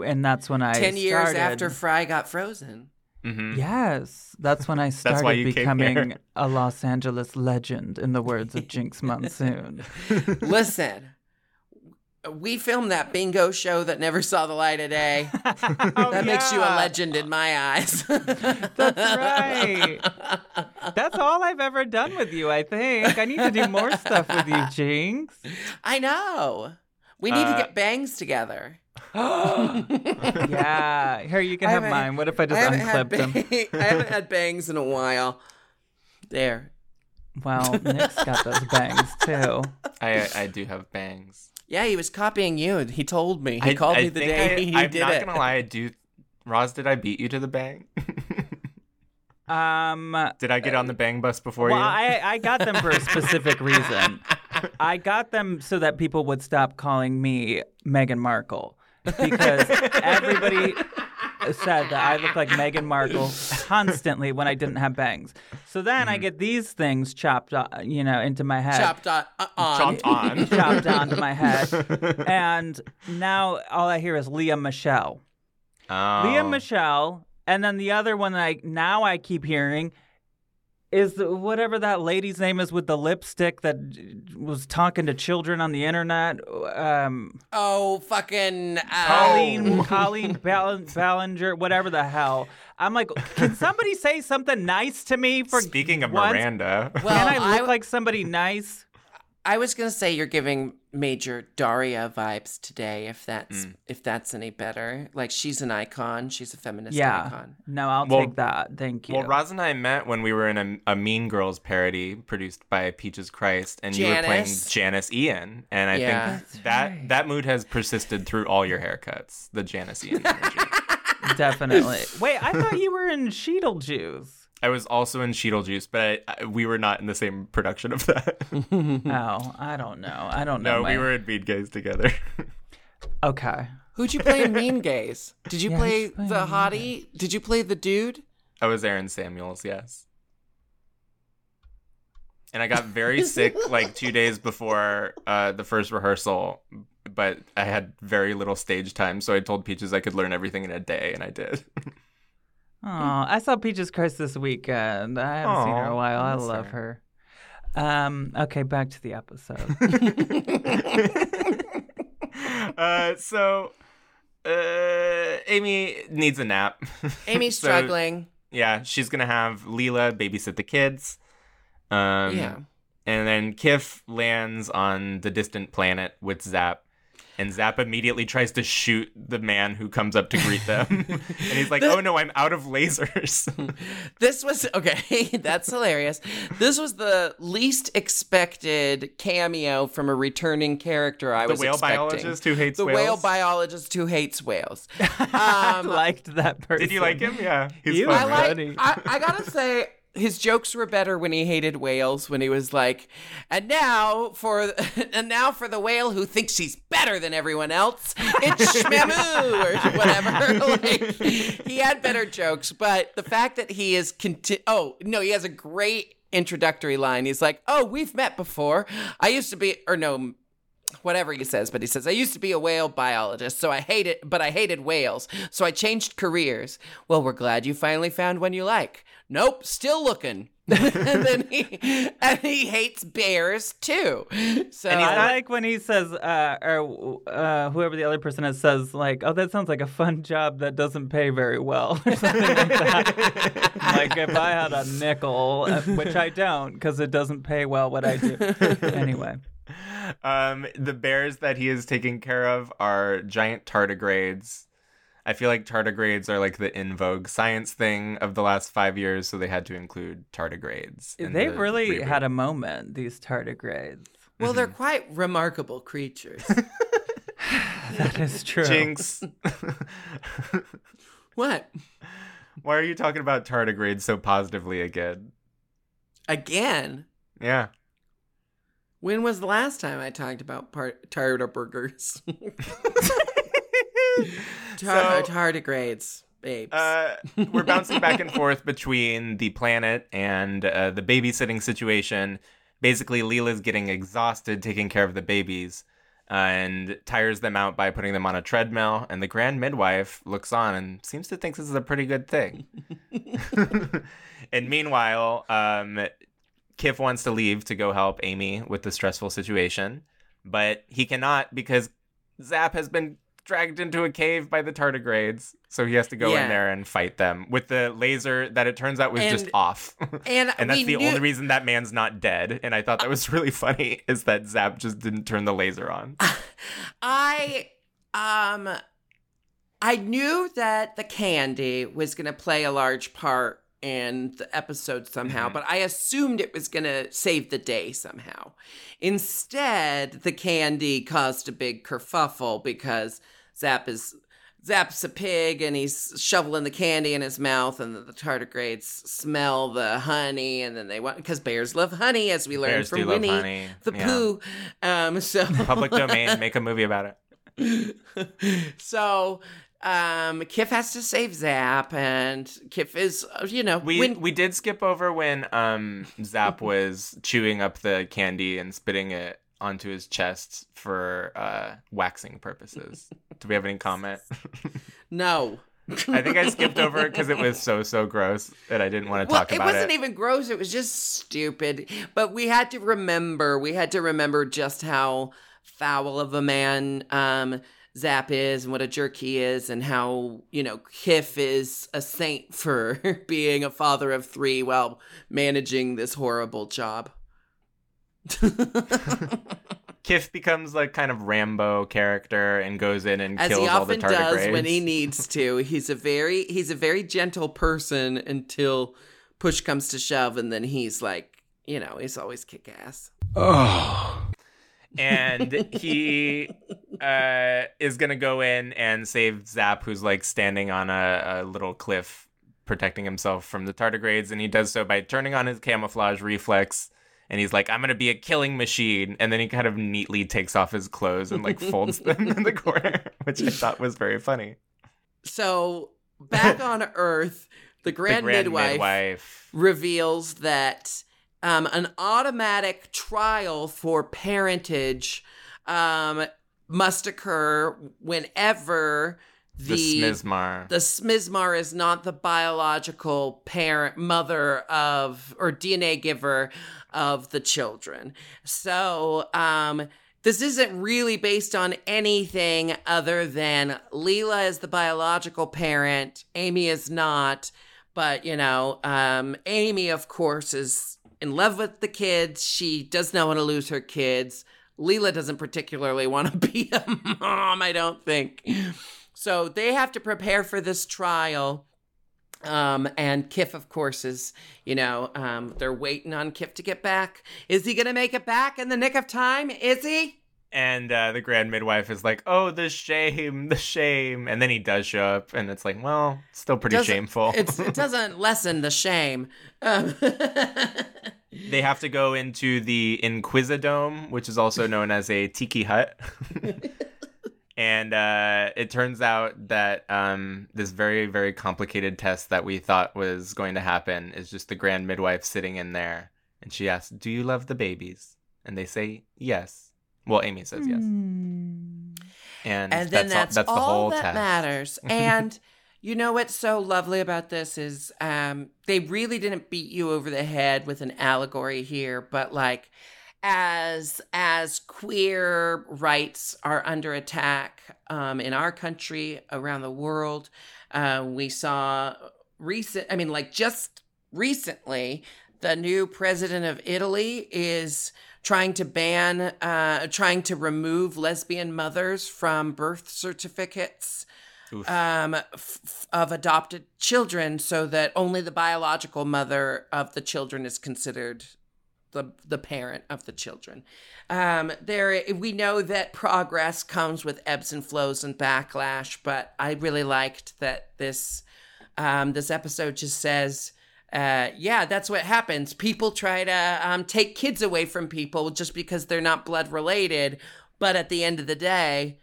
and that's when I Ten years started- after Fry got frozen. Hmm Yes, that's when I started why becoming a Los Angeles legend, in the words of Jinkx Monsoon. Listen, we filmed that bingo show that never saw the light of day. Oh, That makes you a legend in my eyes. That's right. That's all I've ever done with you, I think. I need to do more stuff with you, Jinkx. I know. We need to Uh, get bangs together. Yeah. Here, you can I have mine. What if I just I haven't, unclipped them? bang- I haven't had bangs in a while. There. Well, Nick's got those bangs too. I I do have bangs. Yeah, he was copying you. He told me. He I, called I me the think day I, he I'm did not gonna lie. I do. Roz, did I beat you to the bang? Um, did I get on the bang bus before well, you? I, I got them for a specific reason. I got them so that people would stop calling me Meghan Markle because everybody said that I look like Meghan Markle constantly when I didn't have bangs. So then I get these things chopped, uh, you know, into my head. Chopped on. uh, on. Chopped on. chopped onto my head. And now all I hear is Lea Michele. Oh. Lea Michele. And then the other one that I now I keep hearing is whatever that lady's name is with the lipstick that was talking to children on the internet. Um, Oh, fucking. Uh, Colleen, Colleen Ball- Ballinger, whatever the hell. I'm like, can somebody say something nice to me for Speaking of once? Miranda, Well, Can I look I- like somebody nice? I was gonna say you're giving major Daria vibes today. If that's Mm. if that's any better, like she's an icon. She's a feminist Yeah. icon. No, I'll Well- take that. Thank you. well, Roz and I met when we were in a, a Mean Girls parody produced by Peaches Christ, and you were playing Janis. Janis Ian, and I Yeah. think That's that right. that mood has persisted through all your haircuts. The Janis Ian energy. Definitely. Wait, I thought you were in Sheetle I was also in Sheetlejuice, but I, we were not in the same production of that. Oh, I don't know. I don't know. no, we were in Mean Gays together. Okay. Who'd you play in Mean Gays? Did you Yeah, play the hottie? Did you play the dude? I was Aaron Samuels, yes. And I got very sick like two days before uh, the first rehearsal, but I had very little stage time, so I told Peaches I could learn everything in a day, and I did. Oh, I saw Peaches Christ this weekend. I haven't seen her in Aw, a while. I miss love her. her. Um, okay, back to the episode. uh, so, uh, Amy needs a nap. Amy's So, struggling. Yeah, she's gonna have Leela babysit the kids. Um, yeah. And then Kif lands on the distant planet with Zap. And Zap immediately tries to shoot the man who comes up to greet them. and he's like, oh no, I'm out of lasers. This was okay. That's hilarious. This was the least expected cameo from a returning character. I was like, the was whale expecting. biologist who hates the whales. whale biologist who hates whales. I Um, liked that person. Did you like him? Yeah. He's He fun, was I right? like. I, I gotta say, his jokes were better when he hated whales. When he was like, "And now for and now for the whale who thinks he's better than everyone else, it's Shmamu or whatever." like, he had better jokes, but the fact that he is conti- oh no, he has a great introductory line. He's like, "Oh, we've met before. I used to be or no." Whatever he says, but he says, I used to be a whale biologist, so I hate it, but I hated whales, so I changed careers. Well, we're glad you finally found one you like. Nope, still looking. and then he and he hates bears too. So And I like when he says, uh, or uh, whoever the other person is says, like, "Oh, that sounds like a fun job that doesn't pay very well," or something like that. like if I had a nickel, uh, which I don't, because it doesn't pay well what I do. anyway, Um, the bears that he is taking care of are giant tardigrades. I feel like tardigrades are like the in vogue science thing of the last five years, so they had to include tardigrades. in they the really reboot. had a moment. These tardigrades. well, they're quite remarkable creatures. That is true. Jinkx. what? Why are you talking about tardigrades so positively again? Again? Yeah. When was the last time I talked about part- tardigrades? Tar- So- tardigrades, babes. Uh, we're bouncing back and forth between the planet and uh, the babysitting situation. Basically, Leela's getting exhausted taking care of the babies uh, and tires them out by putting them on a treadmill. And the grand midwife looks on and seems to think this is a pretty good thing. and meanwhile, um, Kif wants to leave to go help Amy with the stressful situation, but he cannot because Zap has been dragged into a cave by the tardigrades, so he has to go Yeah. in there and fight them with the laser that it turns out was just off. And, and that's the knew- only reason that man's not dead. And I thought that was really funny is that Zap just didn't turn the laser on. I um I knew that the candy was going to play a large part in the episode somehow, Mhm. but I assumed it was going to save the day somehow. Instead, the candy caused a big kerfuffle because Zap is Zap's a pig and he's shoveling the candy in his mouth, and the, the tardigrades smell the honey, and then they want because bears love honey, as we learned Bears from Winnie the Yeah. Pooh. Um, so Public domain, make a movie about it. so um Kif has to save Zap and Kif is uh, you know We when we did skip over when um Zap was chewing up the candy and spitting it onto his chest for uh waxing purposes. Do we have any comment? no I think I skipped over it because it was so so gross that I didn't want to well talk about it about wasn't it. even gross it was just stupid but we had to remember we had to remember just how foul of a man um Zap is and what a jerk he is and how you know Kif is a saint for being a father of 3 while managing this horrible job Kif becomes like kind of Rambo character and goes in and as kills all the tardigrades. As he often does when he needs to. He's a very he's a very gentle person until push comes to shove, and then he's like, you know, he's always kick ass. And he uh, is gonna go in and save Zap, who's like standing on a, a little cliff, protecting himself from the tardigrades, and he does so by turning on his camouflage reflex. And he's like, "I'm gonna be a killing machine," and then he kind of neatly takes off his clothes and like folds them in the corner, which I thought was very funny. So back on Earth, the grand, the grand midwife, midwife. reveals that um, an automatic trial for parentage um, must occur whenever the, Smizmar. the smizmar is not the biological parent mother of or dna giver of the children so um this isn't really based on anything other than Leela is the biological parent, Amy is not. But, you know, um, Amy, of course, is in love with the kids. She does not want to lose her kids. Leela doesn't particularly want to be a mom, I don't think. So they have to prepare for this trial. Um, and Kif, of course, is, you know, um, they're waiting on Kif to get back. Is he going to make it back in the nick of time? Is he? And uh, the grand midwife is like, "Oh, the shame, the shame," and then he does show up, and it's like, well, still pretty Doesn't- shameful. It's, it doesn't lessen the shame. Um, they have to go into the Inquisidome, which is also known as a tiki hut. and uh, it turns out that um, this very, very complicated test that we thought was going to happen is just the grand midwife sitting in there. And she asks, Do you love the babies? And they say, Yes. Well, Amy says yes. And, and then that's, all, that's all the whole that test. matters. And you know what's so lovely about this is um, they really didn't beat you over the head with an allegory here, but like as as queer rights are under attack um, in our country around the world, uh, we saw recent. I mean, like just recently, the new president of Italy is trying to ban, uh, trying to remove lesbian mothers from birth certificates um, f- of adopted children, so that only the biological mother of the children is considered the the parent of the children. Um, there, we know that progress comes with ebbs and flows and backlash, but I really liked that this um, this episode just says. Uh, yeah, that's what happens. People try to um, take kids away from people just because they're not blood related. But at the end of the day,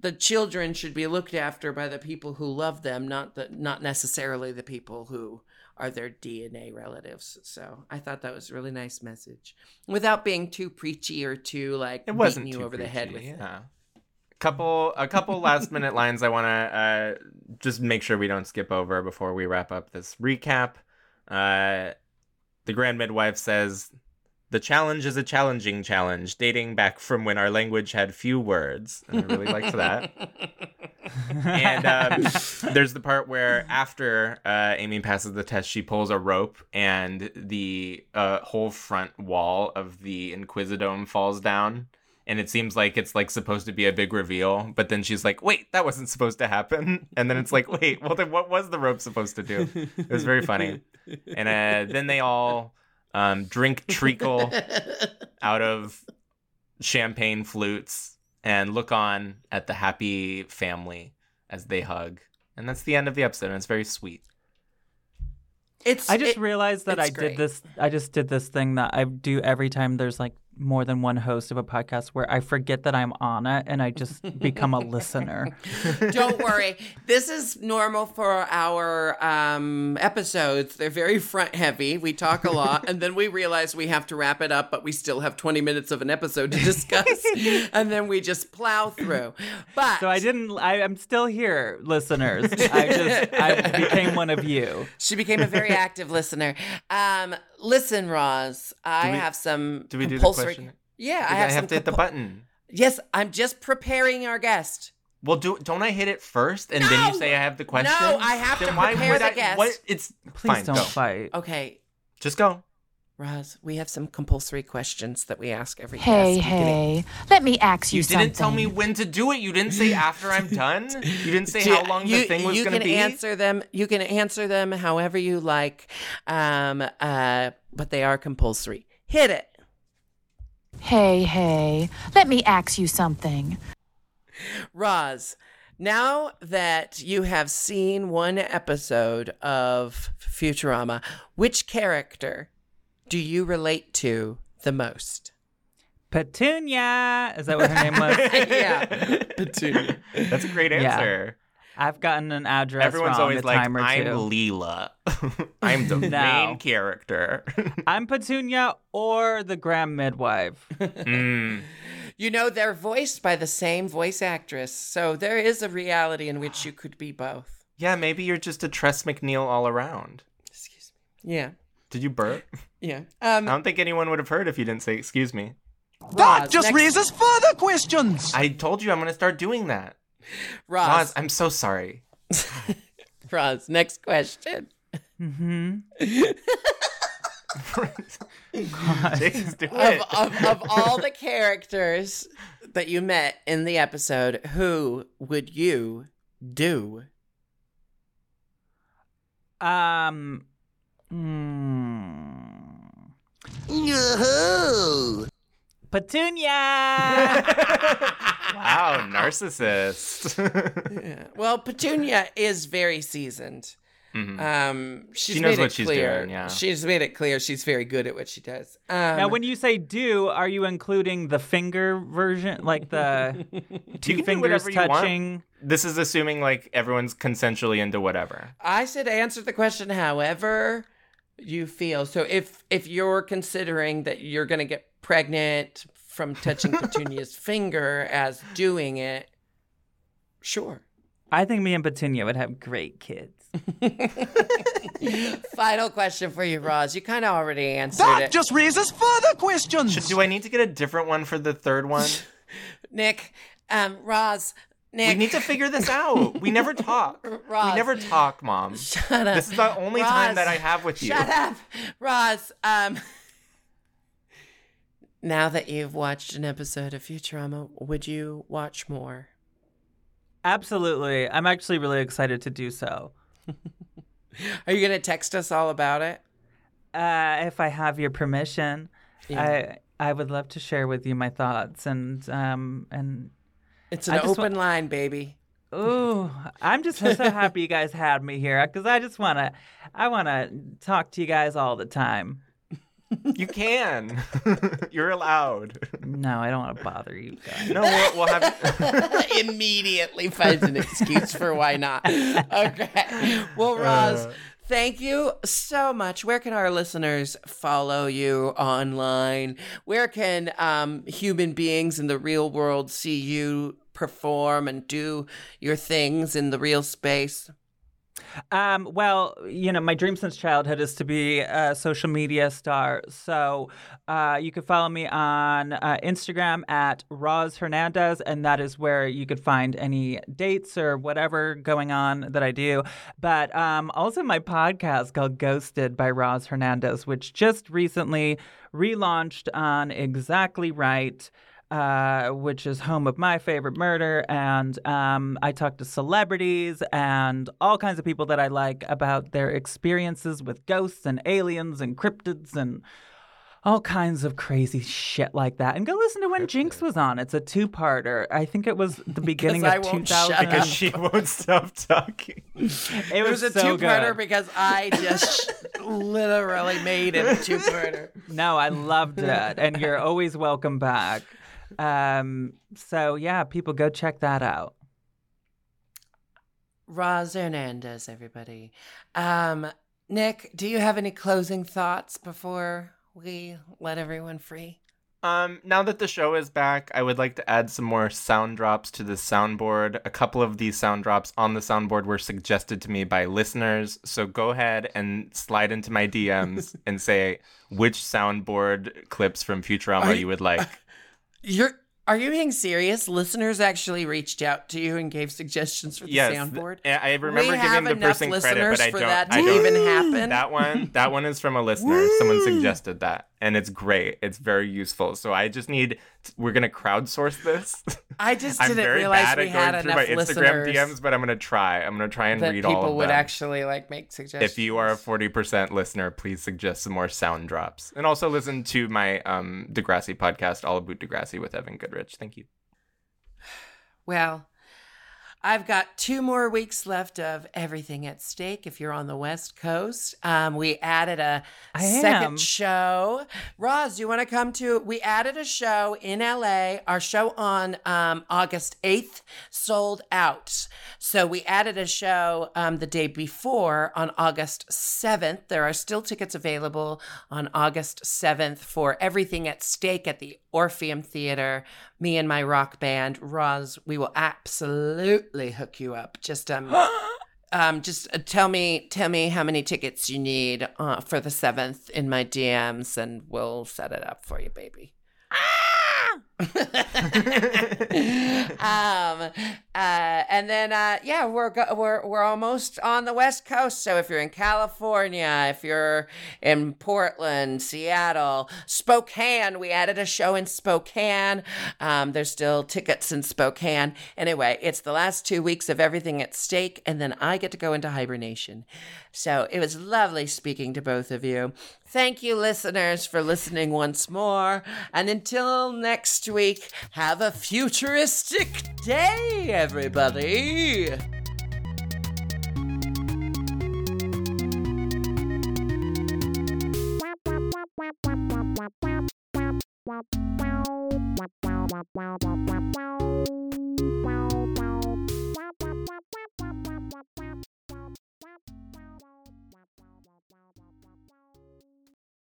the children should be looked after by the people who love them, not the not necessarily the people who are their DNA relatives. So I thought that was a really nice message, without being too preachy or too like it wasn't beating you over the head with preachy, it. yeah. couple a couple last minute lines i want to uh, just make sure we don't skip over before we wrap up this recap uh, the grand midwife says The challenge is a challenging challenge, dating back from when our language had few words. And I really liked that. and um, there's the part where after uh, Amy passes the test, she pulls a rope, and the uh, whole front wall of the Inquisidome falls down. And it seems like it's like supposed to be a big reveal, but then she's like, "Wait, that wasn't supposed to happen." And then it's like, "Wait, well then what was the rope supposed to do?" It was very funny. And uh, then they all um, drink treacle out of champagne flutes and look on at the happy family as they hug. And that's the end of the episode, and it's very sweet. It's I just it- realized that it's I great. did this. I just did this thing that I do every time there's like more than one host of a podcast where I forget that I'm on it and I just become a listener. Don't worry. This is normal for our um, episodes. They're very front heavy. We talk a lot, and then we realize we have to wrap it up, but we still have 20 minutes of an episode to discuss. and then we just plow through. But So I didn't. I, I'm still here, listeners. I just I became one of you. she became a very active listener. Um, listen, Roz, I we- have some do we do the compulsory. question? Yeah, I I have, have some to hit the button. Yes, I'm just preparing our guest. Well, do don't I hit it first and then you say I have the question? No, I have then to why prepare would the I, guest. What? It's Please fine. don't go. fight. Okay, Just go. Roz, we have some compulsory questions that we ask every Hey, guest. beginning- hey, let me ask you, You something. didn't tell me when to do it. You didn't say after I'm done. You didn't say how long you, the thing was you going to can be. answer them. You can answer them however you like, um, uh, but they are compulsory. Hit it, Hey, hey, let me ask you something. Roz. Now that you have seen one episode of Futurama, which character do you relate to the most? Petunia. Is that what her name was? yeah, Petunia. That's a great Yeah. answer. I've gotten an address Everyone's wrong always a like, time or I'm two. Leela. I'm the No. main character. I'm Petunia or the Graham midwife. Mm. You know, they're voiced by the same voice actress, so there is a reality in which you could be both. Yeah, maybe you're just a Tress MacNeille all around. Excuse me. Yeah, Did you burp? yeah. Um, I don't think anyone would have heard if you didn't say excuse me. Roz, just next- raises further questions. I told you I'm going to start doing that. Roz, Roz, I'm so sorry. Roz, next question. hmm James, Of, of, of all the characters that you met in the episode, who would you do? Um. Mm, Petunia. wow, narcissist. Yeah. Well, Petunia is very seasoned. Mhm. Um, she's She knows made what it she's clear. doing, yeah. she's made it clear she's very good at what she does. Um, now, when you say "do," are you including the finger version, like the two fingers whatever you want. touching? this is assuming like everyone's consensually into whatever. I said answer the question however you feel. So if if you're considering that you're going to get pregnant from touching Petunia's finger as doing it, sure. I think me and Petunia would have great kids. Final question for you, Roz. You kind of already answered That it. just raises further questions. Should, do I need to get a different one for the third one? Nick, um, Roz, Nick. we need to figure this out. We never talk. Roz. We never talk, Mom. Shut up. This is the only time that I have with you. Shut up, Roz. Um, now that you've watched an episode of Futurama, would you watch more? Absolutely. I'm actually really excited to do so. Are you gonna text us all about it? Uh, if I have your permission, Yeah. I I would love to share with you my thoughts and um and It's an I just open line, baby. ooh, I'm just so happy you guys had me here because I just wanna I wanna talk to you guys all the time. You can. You're allowed. No, I don't want to bother you guys. No, we'll, we'll have. Immediately finds an excuse for why not. Okay. Well, Roz, Uh. Thank you so much. Where can our listeners follow you online? Where can um, human beings in the real world see you perform and do your things in the real space? Um, well, you know, my dream since childhood is to be a social media star. So uh, you can follow me on uh, Instagram at Roz Hernandez, and that is where you could find any dates or whatever going on that I do. But um, also my podcast called Ghosted by Roz Hernandez, which just recently relaunched on Exactly Right uh, which is home of my favorite murder. And um, I talk to celebrities and all kinds of people that I like about their experiences with ghosts and aliens and cryptids and all kinds of crazy shit like that. And go listen to when Jinkx was on. It's a two-parter. I think it was the beginning of 2000. shut. Because she won't stop talking. It It was, was a so two-parter good. because I just literally made it a two-parter. No, I loved it, and you're always welcome back. Um, so yeah, people go check that out. Roz Hernandez, everybody. Um, Nick, do you have any closing thoughts before we let everyone free? Um, now that the show is back, I would like to add some more sound drops to the soundboard. A couple of these sound drops on the soundboard were suggested to me by listeners, so go ahead and slide into my DMs and say which soundboard clips from Futurama Are you, you- would like. You're are you being serious? Listeners actually reached out to you and gave suggestions for the yes, soundboard. th- I remember we giving the person credit, but I for don't. that I to don't. even happen. That one, that one is from a listener. Someone suggested that, and it's great. It's very useful. So I just need. We're gonna crowdsource this. I just didn't realize we at had going through enough my Instagram DMs, but I'm gonna try. I'm gonna try and read all of them. people would actually like make suggestions. if you are a 40% listener, please suggest some more sound drops. And also listen to my um, Degrassi podcast, All About Degrassi with Evan Goodrich. Thank you. Well, I've got two more weeks left of everything at stake. If you're on the West Coast, um, we added a I second am. show. Roz, do you want to come to? We added a show in LA. Our show on um, August 8th sold out. So we added a show um, the day before on August 7th. There are still tickets available on August 7th for everything at stake at the Orpheum Theater. Me and my rock band, Roz, we will absolutely hook you up. Just um um just uh, tell me tell me how many tickets you need uh, for the 7th in my DMs and we'll set it up for you, baby. Um, uh, and then uh, yeah, we're go- we're we're almost on the West Coast. So if you're in California, if you're in Portland, Seattle, Spokane, we added a show in Spokane. Um, there's still tickets in Spokane. Anyway, it's the last two weeks of everything at stake, and then I get to go into hibernation. So it was lovely speaking to both of you. Thank you, listeners, for listening once more. And until next week, have a futuristic day, everybody. Wow.